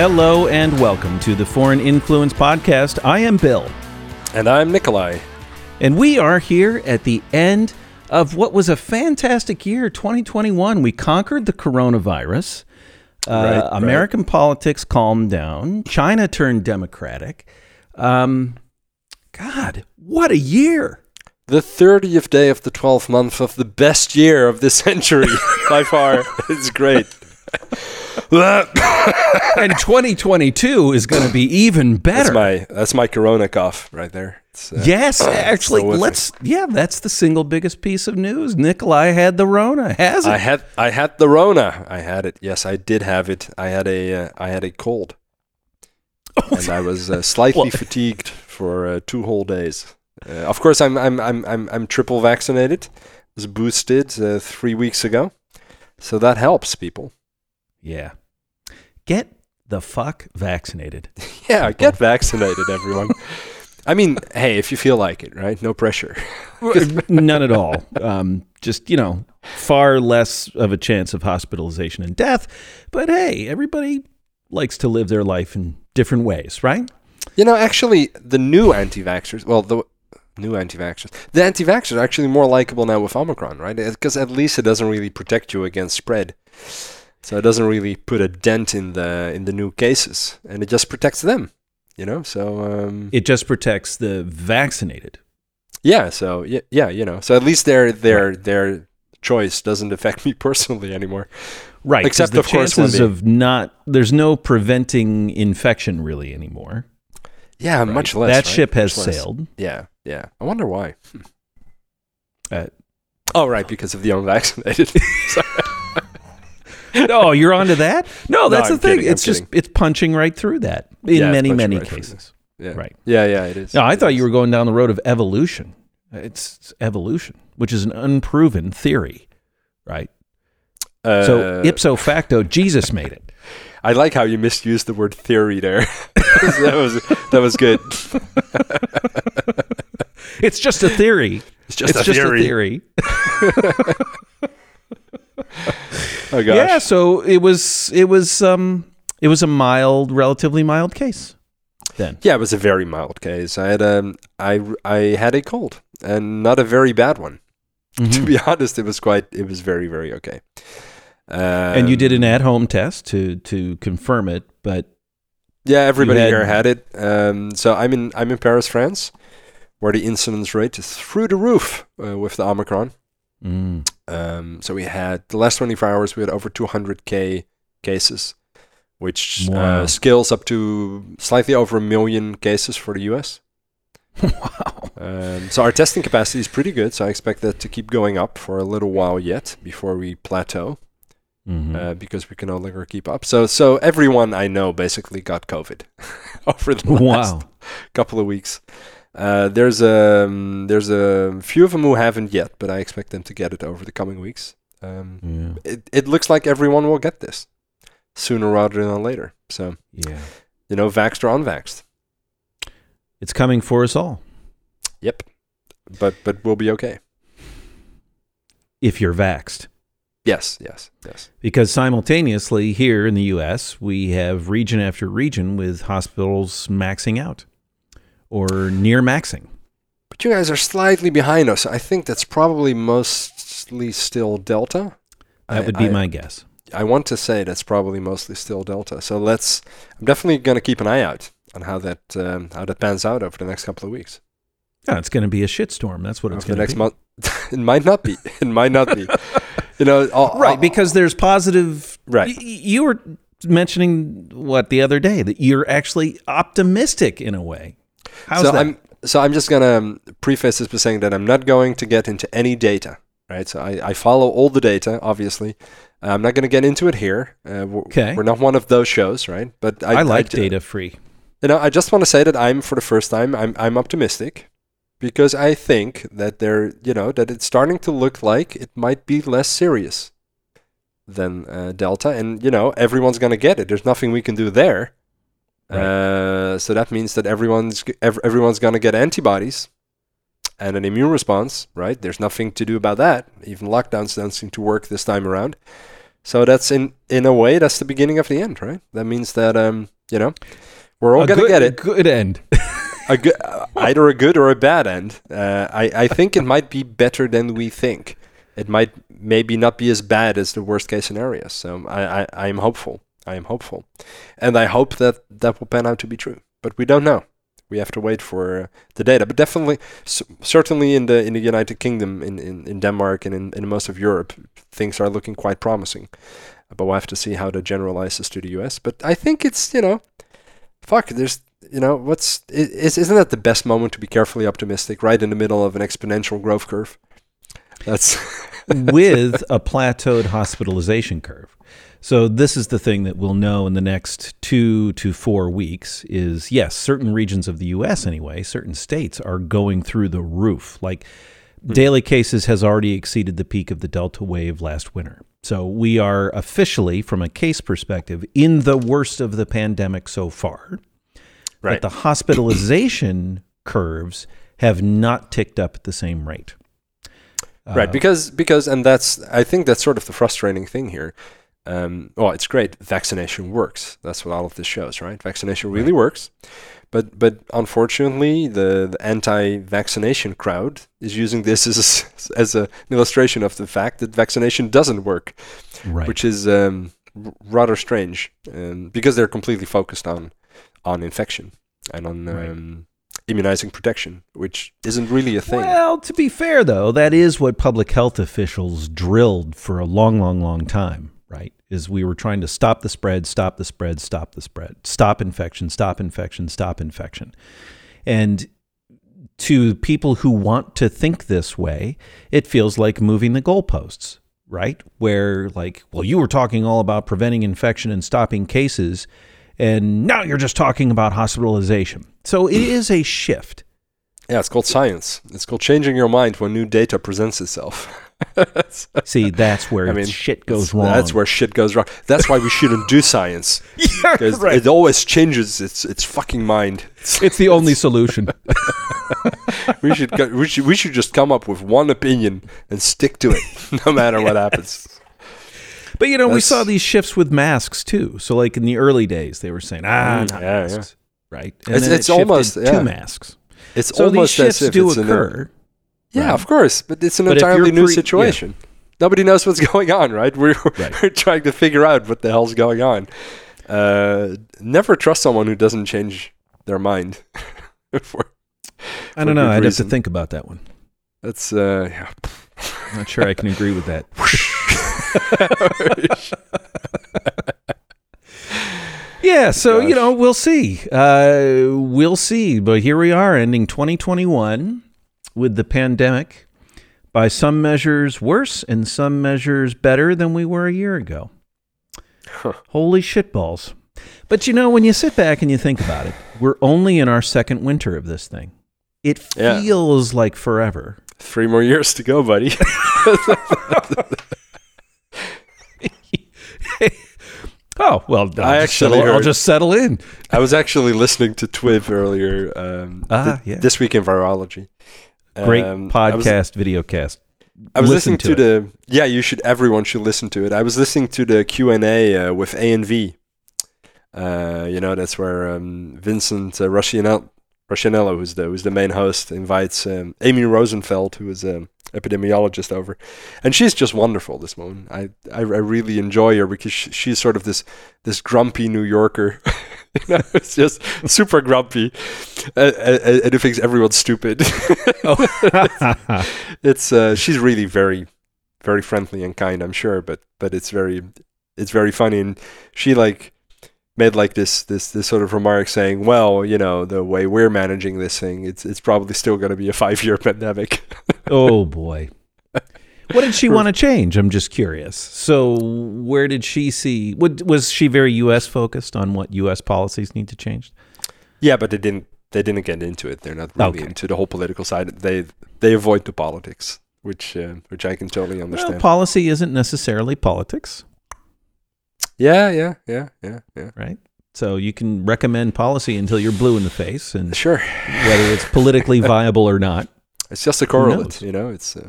Hello and welcome to the Foreign Influence Podcast. I am Bill, And I'm Nikolai. and we are here at the end of what was a fantastic year, 2021. We conquered the coronavirus. Uh, Right, right. American politics calmed down. China turned democratic. Um, God, what a year! The 30th day of the 12th month of the best year of this century by far. It's great. And 2022 is going to be even better. That's my that's my corona cough right there. Uh, Yes, actually, with me. let's. Yeah, that's the single biggest piece of news. Nikolai had the Rona, has it? I had I had the Rona. I had it. Yes, I did have it. I had a uh, I had a cold, and I was uh, slightly Well- fatigued for uh, two whole days. Uh, of course, I'm I'm I'm I'm I'm triple vaccinated. Was boosted uh, three weeks ago, so that helps people. Yeah. Get the fuck vaccinated. Yeah, get vaccinated, everyone. I mean, hey, if you feel like it, right? No pressure. None at all. Um, just you know, far less of a chance of hospitalization and death. But hey, everybody likes to live their life in different ways, right? You know, actually, the new anti-vaxxers, well, the new anti-vaxxers, the anti-vaxxers are actually more likable now with Omicron, right? Because at least it doesn't really protect you against spread. So it doesn't really put a dent in the in the new cases, and it just protects them. You know, so um, It just protects the vaccinated. yeah, so yeah, yeah, you know, so at least their their their choice doesn't affect me personally anymore. Right. Except, the of course, chances of not there's no preventing infection really anymore. Yeah, right? much less. That right? ship has sailed. Yeah, yeah. I wonder why. Uh, oh, right, because of the unvaccinated. oh, you're onto that? No, that's I'm the thing. kidding, I'm it's just kidding. it's punching right through that in Yeah, many many right cases. yeah. Right. Yeah, yeah, it is. No, I It thought is. you were going down the road of evolution. It's, it's evolution, which is an unproven theory, right? so Uh, ipso facto, Jesus made it. I like how you misused the word theory there. that was that was good. It's just a theory. It's just, it's a, just theory. a theory. Oh gosh. Yeah. So it was it was um it was a mild, relatively mild case. Then Yeah, it was a very mild case. I had um I I had a cold and not a very bad one. To Mhm. be honest, it was quite it was very very okay. Um, and you did an at-home test to to confirm it, but Yeah, everybody had- here had it. Um, so I'm in I'm in Paris, France, where the incidence rate is through the roof uh, with the Omicron. Mm, Um, so we had the last 24 hours we had over 200k cases, which Wow. uh, scales up to slightly over a million cases for the US. wow. Um, so our testing capacity is pretty good. So I expect that to keep going up for a little while yet before we plateau, Mhm. uh, because we can no longer keep up. So so everyone I know basically got COVID over the last wow. couple of weeks. Uh, there's a um, there's a few of them who haven't yet, but I expect them to get it over the coming weeks. Um, Yeah. it it looks like everyone will get this sooner rather than later. So Yeah. you know, vaxxed or unvaxxed. It's coming for us all. Yep, but but we'll be okay. If you're vaxxed. Yes, yes, yes. Because simultaneously here in the US, we have region after region with hospitals maxing out or near maxing. But you guys are slightly behind us. I think that's probably mostly still Delta. That I- would be I- my guess. I want to say that's probably mostly still Delta. So let's. I'm definitely going to keep an eye out on how that um, how that pans out over the next couple of weeks. Yeah, it's going to be a shitstorm. That's what it's going to next month. it might not be. It might not be. you know, I'll, Right, I'll- because there's positive. Right. y- you were mentioning what the other day that you're actually optimistic in a way. How's so that? I'm so I'm just gonna um, preface this by saying that I'm not going to get into any data. Right. So I, I follow all the data, obviously. I'm not going to get into it here. Uh, we're, Okay. we're not one of those shows, right? But I, I, like ju- data free. You know, I just want to say that I'm for the first time I'm I'm optimistic because I think that they're you know that it's starting to look like it might be less serious than uh, Delta, and you know everyone's gonna get it. There's nothing we can do there. Right. Uh, so that means that everyone's ev- everyone's gonna get antibodies and an immune response, right? There's nothing to do about that. Even lockdowns don't seem to work this time around. So that's in in a way that's the beginning of the end, right? That means that um, you know, we're all A gonna good- get it. Good end. A good, uh, either a good or a bad end. Uh, I I think it might be better than we think. It might maybe not be as bad as the worst case scenario. So I I, I am hopeful. I am hopeful, and I hope that that will pan out to be true. But we don't know. We have to wait for uh, the data. But definitely, certainly in the in the United Kingdom, in, in, in Denmark, and in, in most of Europe, things are looking quite promising. But we'll have to see how that generalizes to the US. But I think it's you know, fuck. There's you know what's is isn't that the best moment to be carefully optimistic? Right in the middle of an exponential growth curve. That's with a plateaued hospitalization curve. So this is the thing that we'll know in the next two to four weeks is yes, certain regions of the US anyway, certain states are going through the roof. Like daily cases has already exceeded the peak of the Delta wave last winter. So we are officially, from a case perspective, in the worst of the pandemic so far. right. But the hospitalization curves have not ticked up at the same rate. right Uh, because because and that's i think that's sort of the frustrating thing here um, well it's great vaccination works. That's what all of this shows right? Vaccination really works. But but unfortunately the, the anti-vaccination crowd is using this as as a, an illustration of the fact that vaccination doesn't work right. which is um, r- rather strange um, because they're completely focused on on infection and on Right. um, immunizing protection which isn't really a thing. Well, to be fair, though, that is what public health officials drilled for a long, long, long time, right? Is we were trying to stop the spread, stop the spread, stop the spread, stop infection, stop infection, stop infection. And to people who want to think this way, it feels like moving the goalposts, right? Where, like, well, you were talking all about preventing infection and stopping cases, and now you're just talking about hospitalization. So it is a shift. Yeah, it's called science. It's called changing your mind when new data presents itself. That's- See, that's where I mean, shit goes that's- wrong. That's where shit goes wrong. That's why we shouldn't do science. yeah, Because it always changes its its fucking mind. It's- It's the only solution. we should go, we should we should just come up with one opinion and stick to it, no matter what happens. But you know, we saw these shifts with masks too. So, like in the early days, they were saying, "Ah, Mm, not yeah, masks," right? And It's- it almost- yeah. masks. It's So these almost as shifts if do it's an- occur. Yeah, right? of course, but it's an But entirely new pre- yeah. situation. Nobody knows what's going on, right? We're, Right. we're trying to figure out what the hell's going on. Uh, never trust someone who doesn't change their mind. For- I don't know. I'd reason. have to think about that one. That's uh, yeah. Not sure I can agree with that. Yeah, so you know, we'll see. Uh, we'll see. But here we are, ending 2021 with the pandemic. By some measures, worse, and some measures better than we were a year ago. Huh. Holy shitballs! But you know, when you sit back and you think about it, we're only in our second winter of this thing. It Yeah. feels like forever. Three more years to go, buddy. Oh well, I'll, I just, actually settle, I'll just settle in. I was actually listening to Twiv earlier. Um, Ah, th- yeah. This week in virology. Great Um, podcast, videocast. I was Listen listening to, to the yeah. You should. Everyone should listen to it. I was listening to the Q and A uh, with A and V. Uh, you know that's where um, Vincent uh, Racaniello, Racaniello, who's the who's the main host, invites um, Amy Rosenfeld, who is an epidemiologist, over, and she's just wonderful. This woman, I I, I really enjoy her because she, she's sort of this this grumpy New Yorker. you know, it's just super grumpy, and, and, and it thinks everyone's stupid. Oh. it's uh, she's really very very friendly and kind i'm sure but but it's very it's very funny and she like made like this this this sort of remark saying well you know the way we're managing this thing it's it's probably still going to be a five year pandemic oh boy. What did she want to change? I'm just curious. So, where did she see? What, was she very U.S. focused on what U.S. policies need to change? yeah but they didn't they didn't get into it they're not really Okay. into the whole political side they they avoid the politics which uh, which i can totally understand Well, policy isn't necessarily politics, yeah yeah yeah yeah yeah right? So you can recommend policy until you're blue in the face, and sure whether it's politically viable or not. it's just a correlate you know it's uh,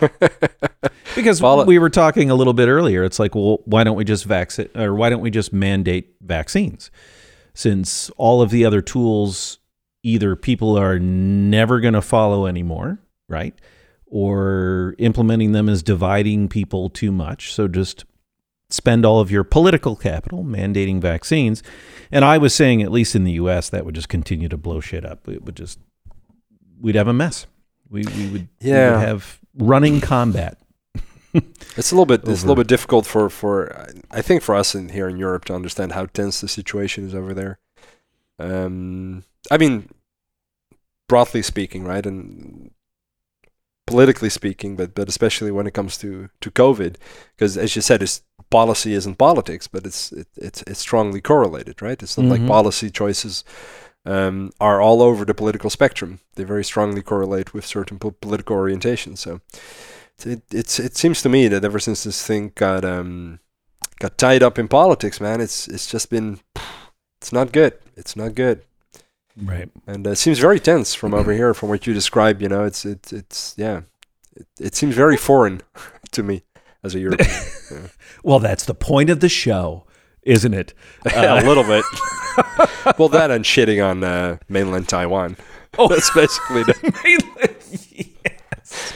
Because Poli- we were talking a little bit earlier. It's like, well, why don't we just vaccine or why don't we just mandate vaccines? Since all of the other tools, either people are never going to follow anymore, right? Or implementing them is dividing people too much. So just spend all of your political capital mandating vaccines. And I was saying, at least in the US, that would just continue to blow shit up. It would just, we'd have a mess. We, we, would, we Yeah. would have running combat. It's a little bit. It's a little bit difficult for for I think for us in here in Europe to understand how tense the situation is over there. Um, I mean, broadly speaking, right, and politically speaking, but but especially when it comes to to COVID, because as you said, it's policy isn't politics, but it's it, it's it's strongly correlated, right? It's not Mhm. like policy choices. Um, are all over the political spectrum. They very strongly correlate with certain po- political orientations. So, it it's it seems to me that ever since this thing got um got tied up in politics, man, it's it's just been it's not good. It's not good, Right. and uh, it seems very tense from over here, from what you describe. You know, it's it's it's yeah, it, it seems very foreign to me as a European. Well, that's the point of the show, isn't it? a little bit. well, that and shitting on uh, mainland Taiwan. Oh. That's basically the, yes.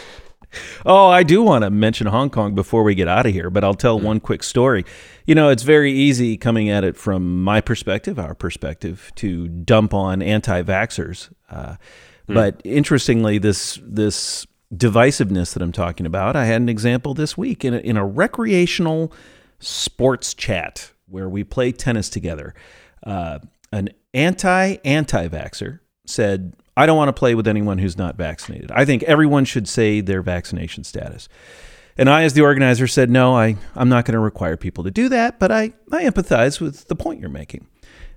Oh, I do want to mention Hong Kong before we get out of here, but I'll tell one quick story. You know, it's very easy coming at it from my perspective, our perspective, to dump on anti-vaxxers. Uh, But interestingly, this this divisiveness that I'm talking about, I had an example this week in a, in a recreational sports chat where we play tennis together. Uh, an anti anti vaxxer said, I don't want to play with anyone who's not vaccinated. I think everyone should say their vaccination status. And I, as the organizer, said, No, I, I'm not going to require people to do that, but I, I empathize with the point you're making.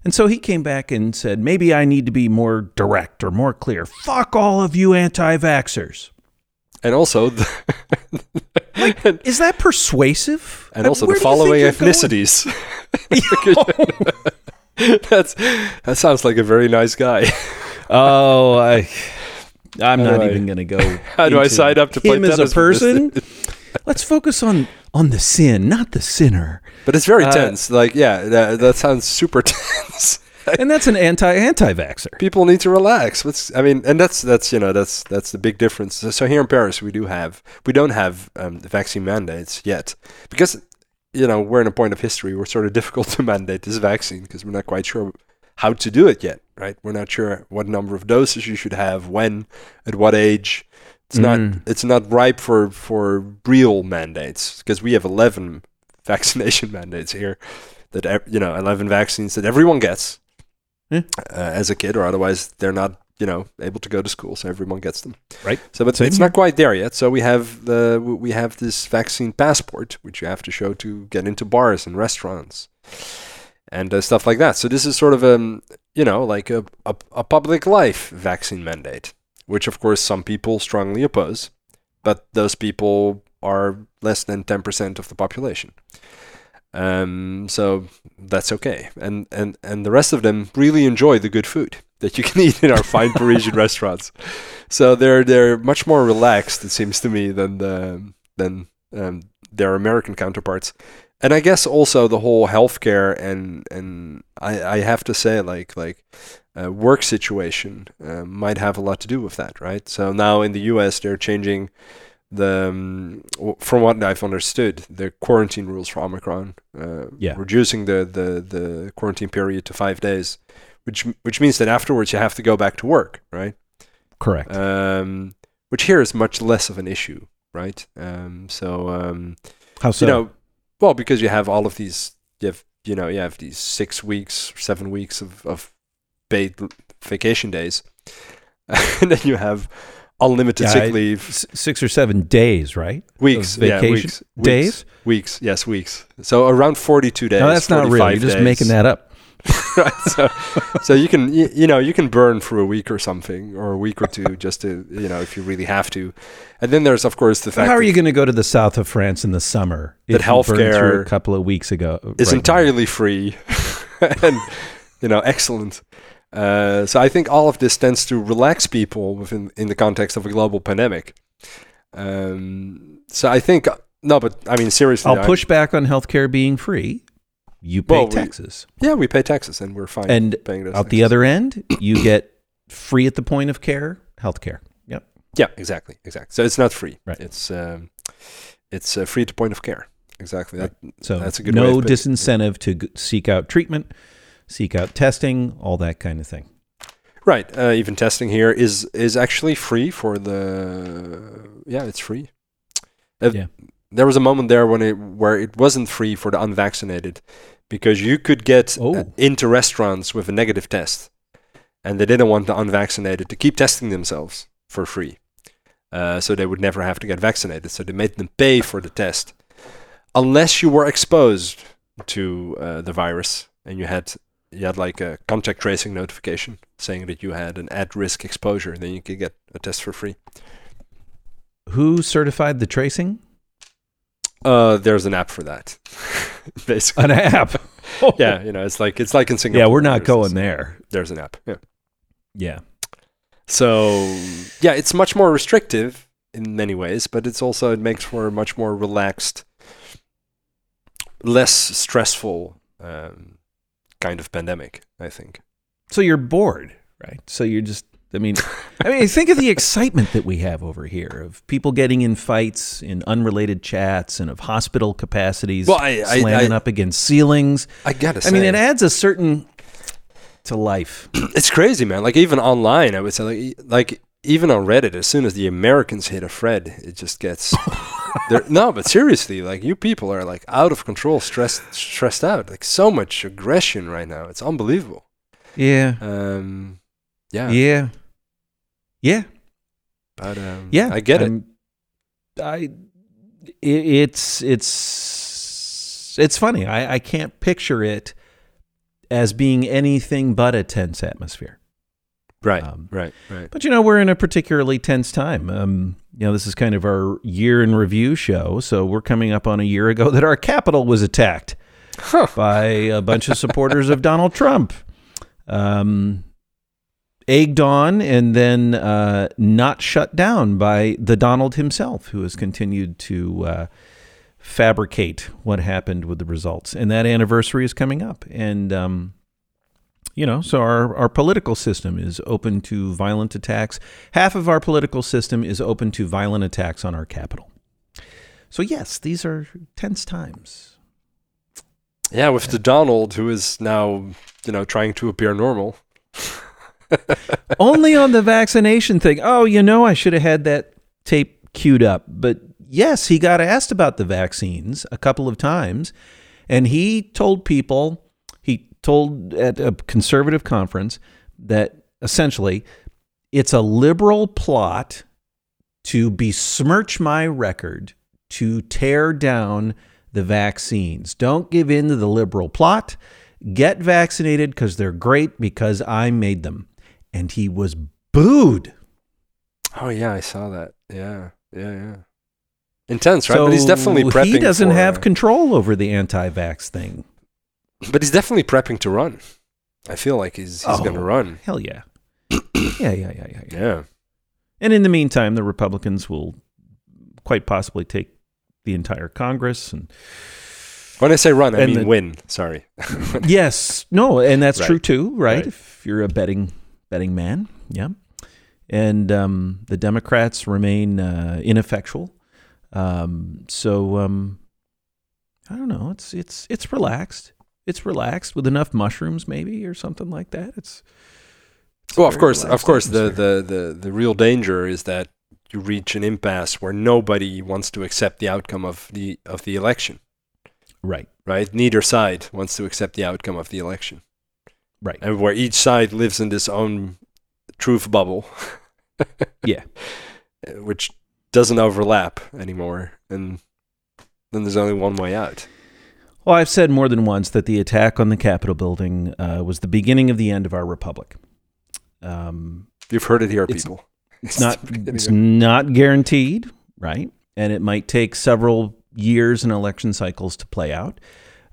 And so he came back and said, Maybe I need to be more direct or more clear. Fuck all of you anti vaxxers. and also the, Is that persuasive? and also Where the do you following ethnicities. That's that sounds like a very nice guy. Oh, I, I'm How not I- even going to go. How do I sign up to play him as a tennis with this? person? Let's focus on on the sin, not the sinner. But it's very Uh, tense. Like, yeah, that, that sounds super tense. And that's an anti anti vaxxer. People need to relax. What's, I mean, and that's that's you know that's that's the big difference. So, so here in Paris, we do have we don't have um, the vaccine mandates yet because you know we're in a point of history. We're sort of difficult to mandate this vaccine because we're not quite sure how to do it yet. Right? We're not sure what number of doses you should have, when, at what age. It's not Mm. it's not ripe for for real mandates because we have 11 vaccination mandates here that you know 11 vaccines that everyone gets Yeah. uh, as a kid or otherwise they're not you know able to go to school so everyone gets them. Right. so but Same it's not quite there yet. So we have the we have this vaccine passport which you have to show to get into bars and restaurants and uh, stuff like that. So this is sort of um you know like a, a, a public life vaccine mandate which of course some people strongly oppose but those people are less than 10% of the population. Um, so that's okay. And, and and the rest of them really enjoy the good food that you can eat in our fine Parisian restaurants so they're they're much more relaxed it seems to me than the than um, their American counterparts and I guess also the whole healthcare and and I, I have to say like like uh, work situation uh, might have a lot to do with that, right? So now in the U.S. they're changing the um, from what I've understood the quarantine rules for Omicron, uh, Yeah. reducing the, the the quarantine period to five days, which which means that afterwards you have to go back to work, right? Correct. Um, which here is much less of an issue, right? Um, so um, How so? you know, well, because you have all of these, you have, you know, you have these six weeks, seven weeks of, of paid vacation days, and then you have unlimited Yeah, sick leave S- six or seven days, right? weeks, of yeah, vacation weeks, days? weeks, weeks, yes, weeks. So around forty-two days. no, that's not real. You're just days. making that up. right? So, so you can you, you know you can burn for a week or something, or a week or two, just to you know if you really have to. And then there's of course the fact How are you going to go to the south of France in the summer? That if you burned through healthcare a couple of weeks ago. is right now? entirely free and you know excellent. Uh, so I think all of this tends to relax people within in the context of a global pandemic. Um, so I think no, but I mean seriously, I'll push back on healthcare being free. You pay Well, we- taxes. Yeah, we pay taxes, and we're fine And paying those. Out the other end, you get free at the point of care healthcare. Yep. Yeah, exactly, exactly. So it's not free. Right. It's um, it's uh, free to point of care. Exactly. That, So That's a good no putting it. disincentive to g- seek out treatment, seek out testing, all that kind of thing. Right. Uh, even testing here is is actually free for the. Yeah, it's free. Uh, Yeah. There was a moment there when it where it wasn't free for the unvaccinated, because you could get uh, Oh. into restaurants with a negative test, and they didn't want the unvaccinated to keep testing themselves for free, uh, so they would never have to get vaccinated. So they made them pay for the test, unless you were exposed to uh, the virus and you had you had like a contact tracing notification saying that you had an at-risk exposure, then you could get a test for free. Who certified the tracing? Uh, there's an app for that, basically. An app. yeah, you know, it's like it's like in Singapore. Yeah, we're not going there. There's an app. Yeah. Yeah. So yeah, it's much more restrictive in many ways, but it's also it makes for a much more relaxed, less stressful um, kind of pandemic. I think. So you're bored, right? So you're just I mean I mean think of the excitement that we have over here of people getting in fights in unrelated chats and of hospital capacities Well, I- I- slamming I- up against ceilings. I gotta say, I mean it adds a certain to life. it's crazy, man. Like even online, I would say, like, like even on Reddit, as soon as the Americans hit a thread, it just gets. no, but seriously, like you people are like out of control, stressed, stressed out. Like so much aggression right now. It's unbelievable. Yeah. Um, yeah, Yeah. Yeah. but um, Yeah. I get it. I'm- I i- it's it's it's funny. I, I can't picture it as being anything but a tense atmosphere. Right, um, right, right. But you know, we're in a particularly tense time. Um, you know, this is kind of our year in review show, so we're coming up on a year ago that our capital was attacked Huh. by a bunch of supporters of Donald Trump. Um, egged on and then uh, not shut down by the Donald himself, who has continued to uh, fabricate what happened with the results. And that anniversary is coming up. And, um, you know, so our, our political system is open to violent attacks. Half of our political system is open to violent attacks on our capital. So, yes, these are tense times. Yeah, with the Donald who is now, you know, trying to appear normal. Only on the vaccination thing. Oh, you know, I should have had that tape queued up. But yes, he got asked about the vaccines a couple of times. And he told people, he told at a conservative conference that essentially it's a liberal plot to besmirch my record, to tear down the vaccines. Don't give in to the liberal plot. Get vaccinated because they're great because I made them. And he was booed. Oh yeah, I saw that. Yeah, yeah, yeah. Intense, right? but he's definitely prepping. He doesn't for, have uh, control over the anti-vax thing. But he's definitely prepping to run. I feel like he's he's going to Oh, run. Hell yeah. yeah, yeah, yeah, yeah, yeah. Yeah. And in the meantime, the Republicans will quite possibly take the entire Congress and When I say run, I mean the- win. Sorry. yes, no, and that's Right. true too, right? Right. If you're a betting betting man, yeah. And um, the Democrats remain uh, ineffectual. Um, so um, I don't know. It's it's it's relaxed. It's relaxed with enough mushrooms, maybe, or something like that. It's, it's well, of course, of course, the, the, the, the real danger is that you reach an impasse where nobody wants to accept the outcome of the of the election. right, Right? Neither side wants to accept the outcome of the election, right. and where each side lives in this own truth bubble. Yeah. Which doesn't overlap anymore, and then there's only one way out. Well, I've said more than once that the attack on the Capitol building uh, was the beginning of the end of our republic. Um, You've heard it here, It's- people. it's not it's of- not guaranteed, right? And it might take several years and election cycles to play out.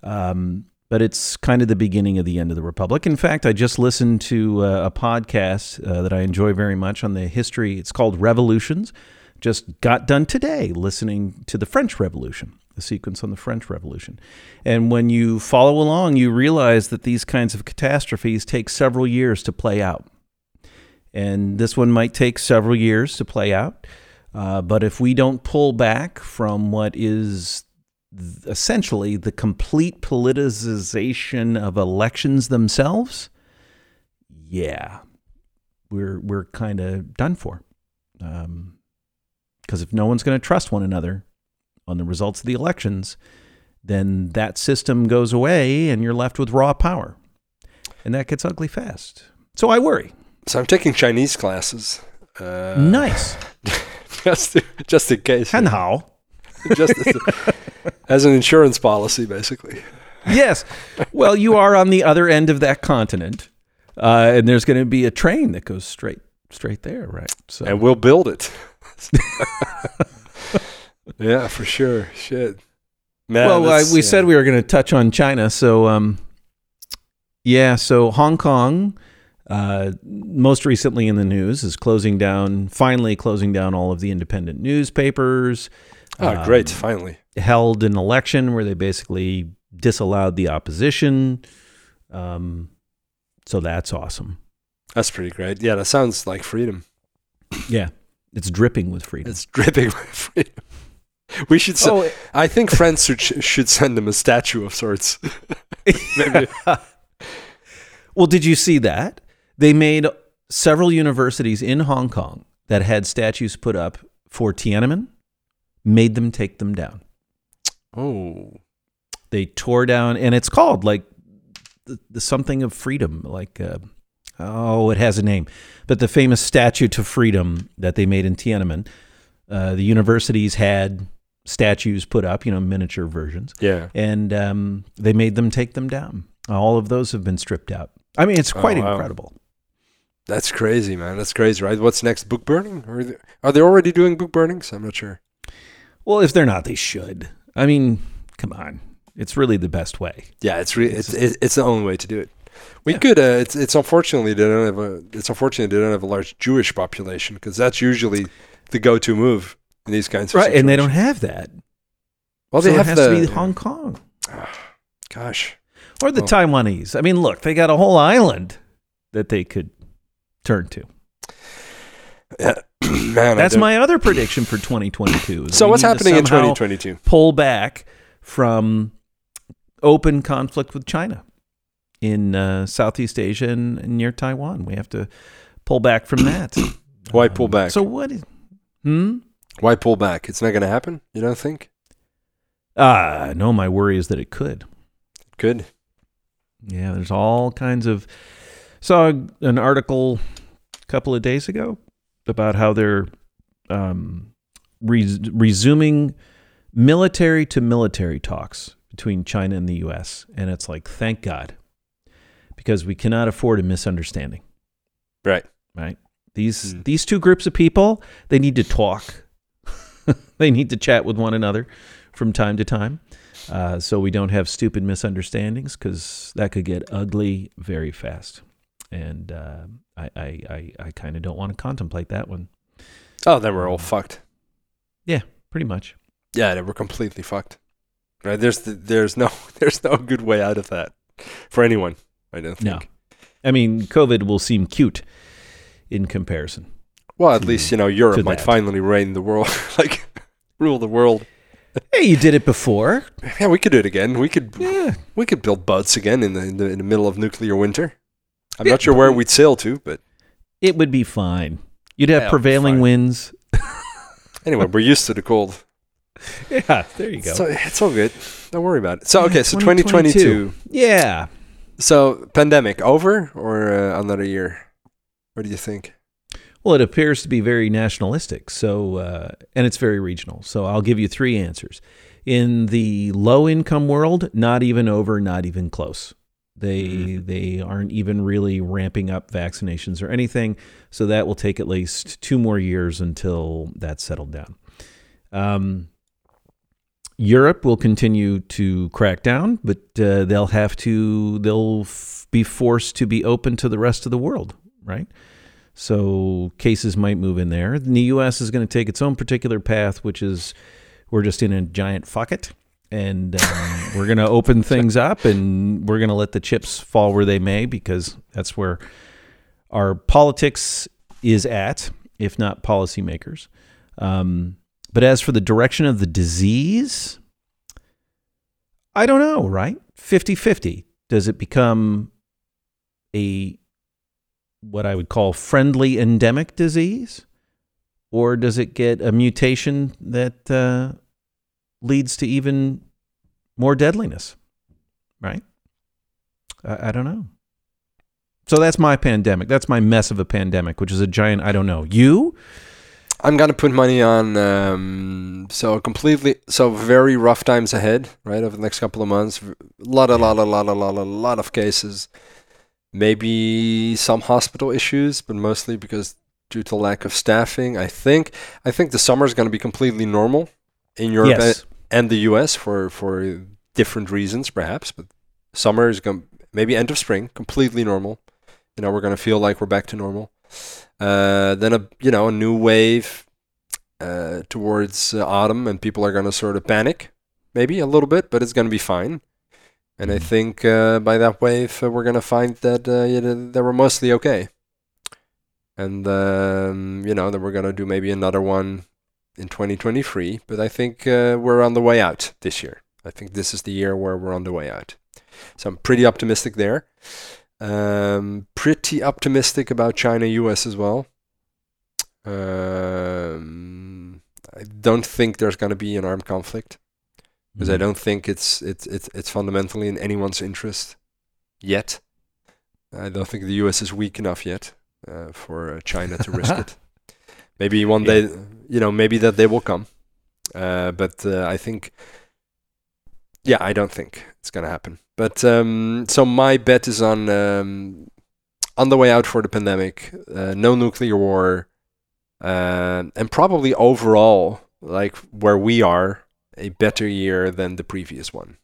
Um, but it's kind of the beginning of the end of the republic. In fact, I just listened to uh, a podcast uh, that I enjoy very much on the history. It's called Revolutions. just got done today listening to the French Revolution, the sequence on the French Revolution. And when you follow along, you realize that these kinds of catastrophes take several years to play out. And this one might take several years to play out. Uh, but if we don't pull back from what is essentially the complete politicization of elections themselves, yeah, we're we're kind of done for. Because um, if no one's going to trust one another on the results of the elections, then that system goes away and you're left with raw power, and that gets ugly fast. So I worry. So I'm taking Chinese classes. Uh, nice. just just in case. And how? just as, a, as an insurance policy, basically. Yes. Well, you are on the other end of that continent, uh, and there's going to be a train that goes straight straight there, right? So, and we'll build it. yeah, for sure. Shit. Man, well, uh, we yeah. said we were going to touch on China, so um, yeah. So Hong Kong uh, most recently in the news is closing down, finally closing down all of the independent newspapers. Oh, um, great! Finally held an election where they basically disallowed the opposition. Um, so that's awesome. That's pretty great. Yeah, that sounds like freedom. Yeah, it's dripping with freedom. It's dripping with freedom. We should. Se- oh, I think France should, should send them a statue of sorts. well, did you see that? They made several universities in Hong Kong that had statues put up for Tiananmen, made them take them down. Oh. They tore down, and it's called like the, the something of freedom, like, uh, oh, it has a name, but the famous statue to freedom that they made in Tiananmen. Uh, the universities had statues put up, you know, miniature versions. Yeah. And um, they made them take them down. All of those have been stripped out. I mean, it's quite oh, wow. incredible. That's crazy, man. That's crazy, right? What's next? Book burning? Are they, are they already doing book burnings? I'm not sure. Well, if they're not, they should. I mean, come on. It's really the best way. Yeah, it's re- it's it's, it's the only way to do it. We yeah. could. Uh, it's it's unfortunately they don't have a. It's unfortunate they don't have a large Jewish population because that's usually the go-to move in these kinds of right, and they don't have that. Well, they so have it has the, to be Hong Kong. gosh, or the Taiwanese. I mean, look, they got a whole island that they could turn to. Yeah. Man, that's my other prediction for 2022. So what's happening in 2022? Pull back from open conflict with China in uh, Southeast Asia and, near Taiwan. We have to pull back from that. Why pull back? So what? Is, hmm. Why pull back? It's not going to happen. You don't think? Ah, uh, no. My worry is that it could. Could. Yeah, there's all kinds of saw an article a couple of days ago about how they're um, res- resuming military to military talks between China and the U.S. And it's like, thank God, because we cannot afford a misunderstanding. Right. Right. These mm. these two groups of people, they need to talk. they need to chat with one another from time to time. Uh, so we don't have stupid misunderstandings because that could get ugly very fast and uh, I I I, I kind of don't want to contemplate that one. Oh, then we're all fucked. Yeah, pretty much. Yeah, we're completely fucked. Right? There's the, there's no there's no good way out of that for anyone. I don't think. No. I mean, COVID will seem cute in comparison. Well, at to, least you know Europe might that. finally reign the world, like rule the world. Hey, you did it before. Yeah, we could do it again. We could. Yeah. We could build boats again in the in the, in the middle of nuclear winter. I'm not sure where we'd sail to, but it would be fine. You'd have yeah, prevailing winds. anyway, we're used to the cold. Yeah, there you go. So it's all good. Don't worry about it. So okay, so 2022. Yeah. So pandemic over or uh, another year? What do you think? Well, it appears to be very nationalistic. So uh, and it's very regional. So I'll give you three answers. In the low income world, not even over, not even close. They mm-hmm. they aren't even really ramping up vaccinations or anything, so that will take at least two more years until that's settled down. Um, Europe will continue to crack down, but uh, they'll have to they'll f- be forced to be open to the rest of the world, right? So cases might move in there. And the U.S. is going to take its own particular path, which is we're just in a giant fuck it. And um, we're going to open things up and we're going to let the chips fall where they may because that's where our politics is at, if not policymakers. Um, but as for the direction of the disease, I don't know, right? 50 50. Does it become a what I would call friendly endemic disease? Or does it get a mutation that uh, leads to even more deadliness? Right? I, I don't know. So that's my pandemic. That's my mess of a pandemic, which is a giant I don't know. You? I'm gonna put money on um, so completely so very rough times ahead, right? Over the next couple of months, a lot, a lot, a lot, a lot, a lot of cases. Maybe some hospital issues, but mostly because due to lack of staffing. I think I think the summer is going to be completely normal in Europe Yes. and the US for for different reasons, perhaps. But summer is going maybe end of spring, completely normal. You know, we're going to feel like we're back to normal. Uh, then a you know a new wave uh, towards uh, autumn, and people are going to sort of panic, maybe a little bit, but it's going to be fine. And I Mhm. think uh, by that wave, uh, we're going to find that uh, that we're mostly okay. And um, you know, then we're going to do maybe another one in 2023. But I think uh, we're on the way out this year. I think this is the year where we're on the way out. So I'm pretty optimistic there. Um, pretty optimistic about China, US as well. Um, I don't think there's going to be an armed conflict because I Mm-hmm. don't think it's it's it's it's fundamentally in anyone's interest yet. I don't think the U.S. is weak enough yet uh, for uh, China to risk it. Maybe one Yeah. day, you know, maybe that day will come. Uh, but uh, I think, yeah, I don't think it's gonna happen. But um, so my bet is on um, on the way out for the pandemic, uh, no nuclear war, uh, and probably overall, like where we are, a better year than the previous one,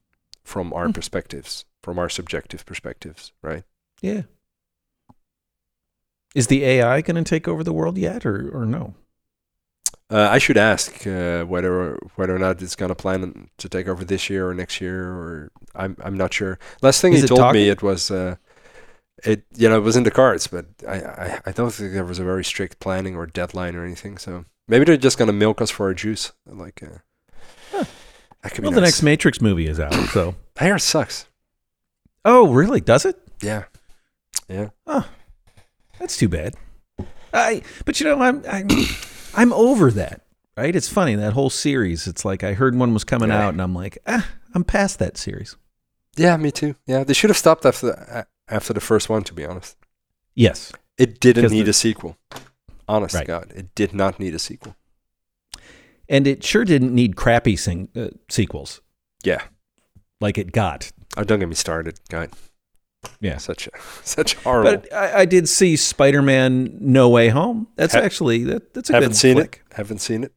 from our Hmm. perspectives, from our subjective perspectives, right? Yeah. Is the AI going to take over the world yet, or or no? Uh, I should ask uh, whether whether or not it's gonna plan to take over this year or next year, or I'm I'm not sure. Last thing Is he told me it was uh, it you know it was in the cards, but I, I I don't think there was a very strict planning or deadline or anything. So maybe they're just gonna milk us for our juice. Like uh, Huh. that could be Well, the nice. next Matrix movie is out, so. I hear it sucks. Oh, really? Does it? Yeah, yeah. Oh, That's too bad. I, but you know, I'm, I'm, I'm over that. Right? It's funny that whole series. It's like I heard one was coming Yeah. out, and I'm like, ah, I'm past that series. Yeah, me too. Yeah, they should have stopped after the, after the first one. To be honest, Yes. it didn't need the- a sequel. Honest Right. God, it did not need a sequel. And it sure didn't need crappy sing, uh, sequels Yeah. like it got. Oh, don't get me started, God. Yeah. Such a such horrible. But I, I did see Spider-Man: No Way Home. That's Ha- actually that, that's a Haven't good seen flick. it. Haven't seen it.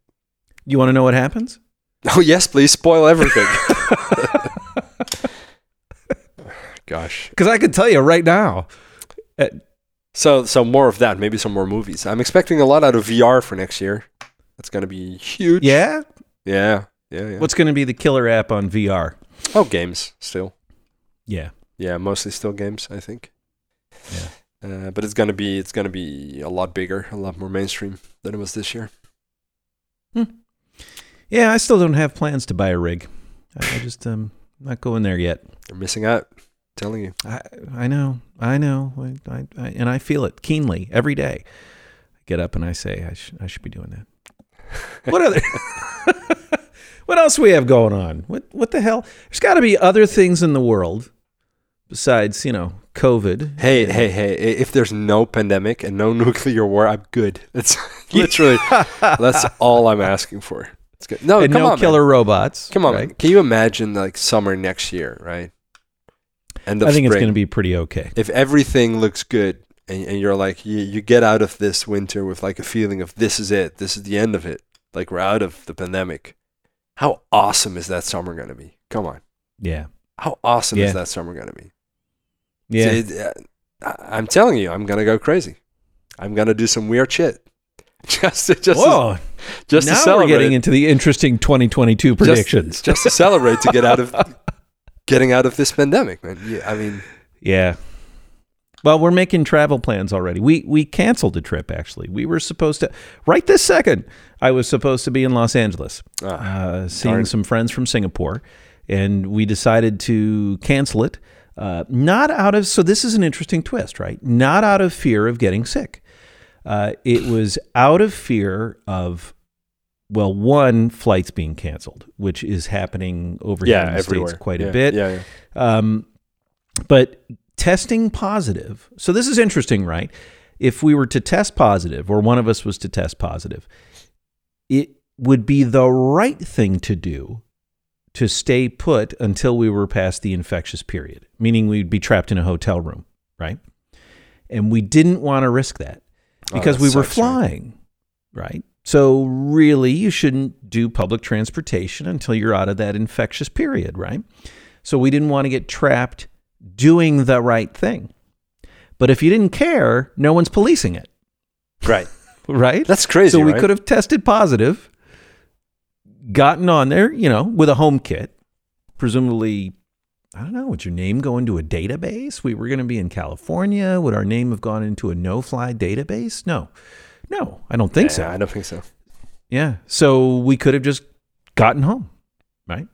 You want to know what happens? Oh yes, please spoil everything. Gosh. Because I could tell you right now. Uh, So so more of that. Maybe some more movies. I'm expecting a lot out of VR for next year. That's gonna be huge. yeah. Yeah. Yeah. yeah. What's going to be the killer app on VR? oh games still? Yeah. Yeah, mostly still games. I think. Yeah. Uh, but it's gonna be it's gonna be a lot bigger, a lot more mainstream than it was this year. Hmm. Yeah, I still don't have plans to buy a rig. I, I just um not going there yet. You're missing out. I'm telling you. I I know, I know, I, I, I and I feel it keenly every day. I get up and I say I should I should be doing that. What other? what else we have going on? What what the hell? There's got to be other things in the world besides you know COVID. Hey, hey, hey! If there's no pandemic and no nuclear war, I'm good. That's literally that's all I'm asking for. It's good. No, and come no on, killer man. robots. Come on, right? can you imagine like summer next year, right? End of I think it's going to be pretty okay. if everything looks good and, and you're like you, you get out of this winter with like a feeling of this is it, this is the end of it, like we're out of the pandemic. How awesome is that summer going to be? Come on, Yeah, how awesome Yeah. is that summer going to be? Yeah. So it- I- I'm telling you, I'm gonna go crazy. I'm gonna do some weird shit. Just to, just Whoa! to, just now to celebrate. we're getting into the interesting 2022 predictions. Just, to celebrate to get out of getting out of this pandemic, man. Yeah, I mean, Yeah. Well, we're making travel plans already. We we canceled a trip actually. We were supposed to right this second. I was supposed to be in Los Angeles, ah, uh, seeing darn. some friends from Singapore, and we decided to cancel it. Uh, not out of so this is an interesting twist, right? Not out of fear of getting sick. Uh, it was out of fear of well, one flights being canceled, which is happening over here in the everywhere. states quite Yeah, a bit. Yeah, yeah. Um, but testing positive. So this is interesting, right? If we were to test positive, or one of us was to test positive, it would be the right thing to do to stay put until we were past the infectious period, meaning we'd be trapped in a hotel room, right? And we didn't want to risk that Oh, because that we were sucks, right? flying, right? So really, you shouldn't do public transportation until you're out of that infectious period, right? So we didn't want to get trapped doing the right thing. But if you didn't care, no one's policing it, Right. right? That's crazy. so we right? could have tested positive, gotten on there, you know, with a home kit, presumably. I don't know. Would your name go into a database? We were going to be in California. Would our name have gone into a no-fly database? No, no, I don't think Yeah, so. I don't think so. Yeah. So we could have just gotten home, right?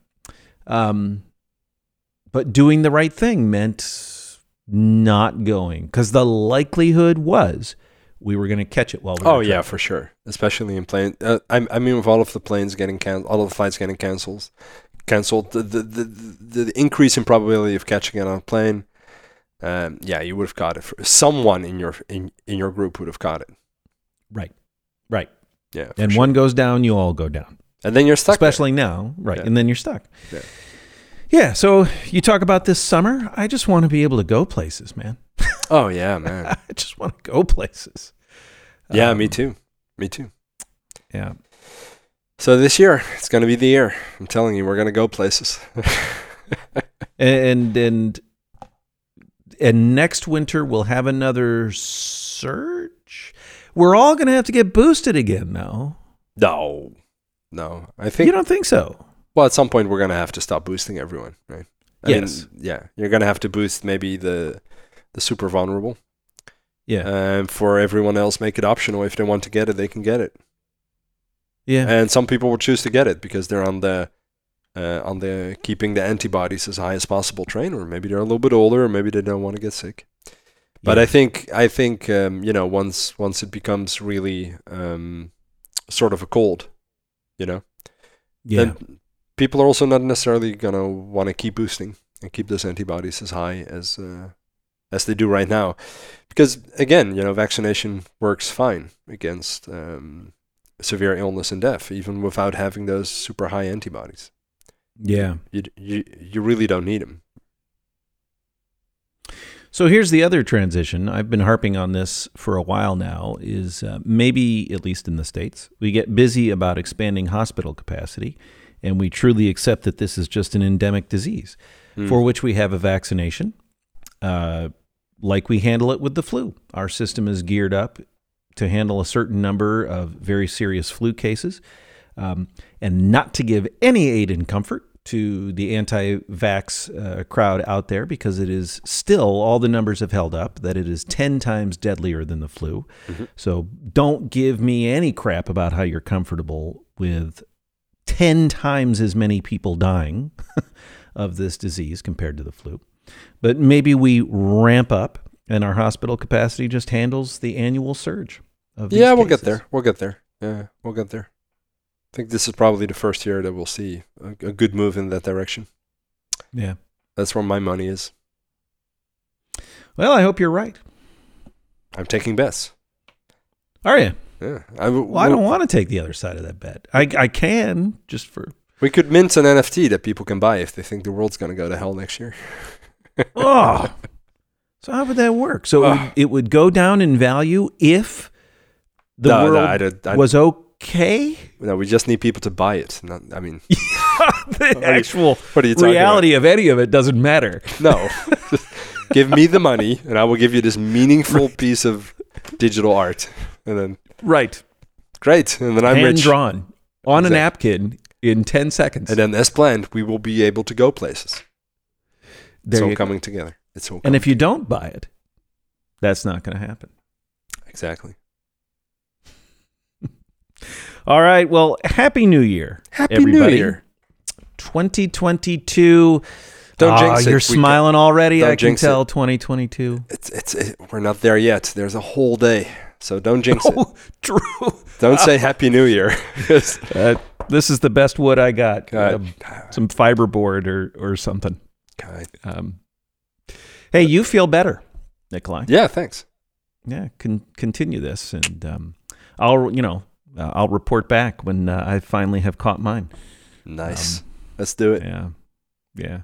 Um, but doing the right thing meant not going because the likelihood was we were going to catch it while we Oh yeah, for sure. Especially in plane. Uh, I, I mean, with all of the planes getting canceled, all of the flights getting cancelled, cancelled. The the, the the the increase in probability of catching it on a plane. Um, yeah, you would have caught it. For, someone in your in, in your group would have caught it. Right. Right. Yeah, and sure. one goes down, you all go down. and then you're stuck. there. Especially now, right? Yeah. And then you're stuck. Yeah. Yeah. So you talk about this summer. I just want to be able to go places, man. Oh yeah, man. I just want to go places. Yeah, Um, me too. Me too. Yeah. So this year, it's gonna be the year. I'm telling you, we're gonna go places. and and and next winter we'll have another surge. We're all going to have to get boosted again, though. no, no. I think You don't think so? Well, at some point we're gonna have to stop boosting everyone, right? I mean, Yes. yeah, you're gonna have to boost maybe the the super vulnerable, Yeah. and for everyone else, make it optional. If they want to get it, they can get it. yeah. And some people will choose to get it because they're on the uh, on the keeping the antibodies as high as possible train, or maybe they're a little bit older, or maybe they don't want to get sick. But Yeah. I think I think um, you know once once it becomes really um, sort of a cold, you know, yeah. then people are also not necessarily gonna want to keep boosting and keep those antibodies as high as uh, as they do right now, because again, you know, vaccination works fine against um, severe illness and death, even without having those super high antibodies. yeah. You you you really don't need them. So here's the other transition. I've been harping on this for a while now. Is uh, maybe at least in the states we get busy about expanding hospital capacity, and we truly accept that this is just an endemic disease Hmm. for which we have a vaccination, uh, like we handle it with the flu. Our system is geared up to handle a certain number of very serious flu cases, um, and not to give any aid and comfort to the anti-vax uh, crowd out there because it is still all the numbers have held up that it is 10 times deadlier than the flu. Mhm. So don't give me any crap about how you're comfortable with 10 times as many people dying of this disease compared to the flu. But maybe we ramp up and our hospital capacity just handles the annual surge of these Yeah, we'll get there. We'll get there. Yeah, we'll get there. I think this is probably the first year that we'll see a, a good move in that direction. Yeah. That's where my money is. Well, I hope you're right. I'm taking bets. Are you? Yeah, I w- Well, I don't want to take the other side of that bet. I, I can just for. We could mint an NFT that people can buy if they think the world's going to go to hell next year. Oh. So how would that work? So it, would, it would go down in value if the no, world no, I don't, I, was okay. no, we just need people to buy it. Not, I mean, the actual what are you talking reality of any of it doesn't matter. No, Just give me the money, and I will give you this meaningful piece of digital art, and then Right. great, and then I'm Hand rich. drawn on a napkin in 10 seconds. And then, as planned, we will be able to go places. There it's all you go. coming together. It's all And if you don't buy it, that's not going to happen. exactly. All right. Well, Happy New Year. Happy everybody. New Year. 2022. Don't Ah, jinx it. You're smiling already. don't I can jinx it. tell 2022. It's it's it, we're not there yet. There's a whole day, so don't jinx it. Oh, true. Don't say Happy New Year. Uh, this is the best wood I got. God, Um, some fiberboard or, or something. God. Um, hey, you feel better, Nikolai. Yeah, thanks. yeah con- continue this and um, i'll you know uh, i'll report back when uh, i finally have caught mine Nice. Um, Let's do it. yeah yeah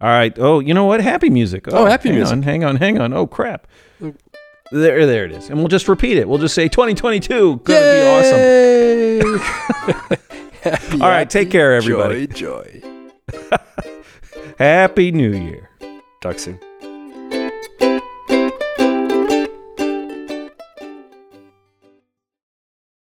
all right oh you know what happy music Oh, happy hang music. on, hang on hang on oh crap Oh. there there it is and we'll just repeat it we'll just say 2022 gonna be awesome awesome. All right, take care, everybody. Joy, joy. happy new year Talk soon.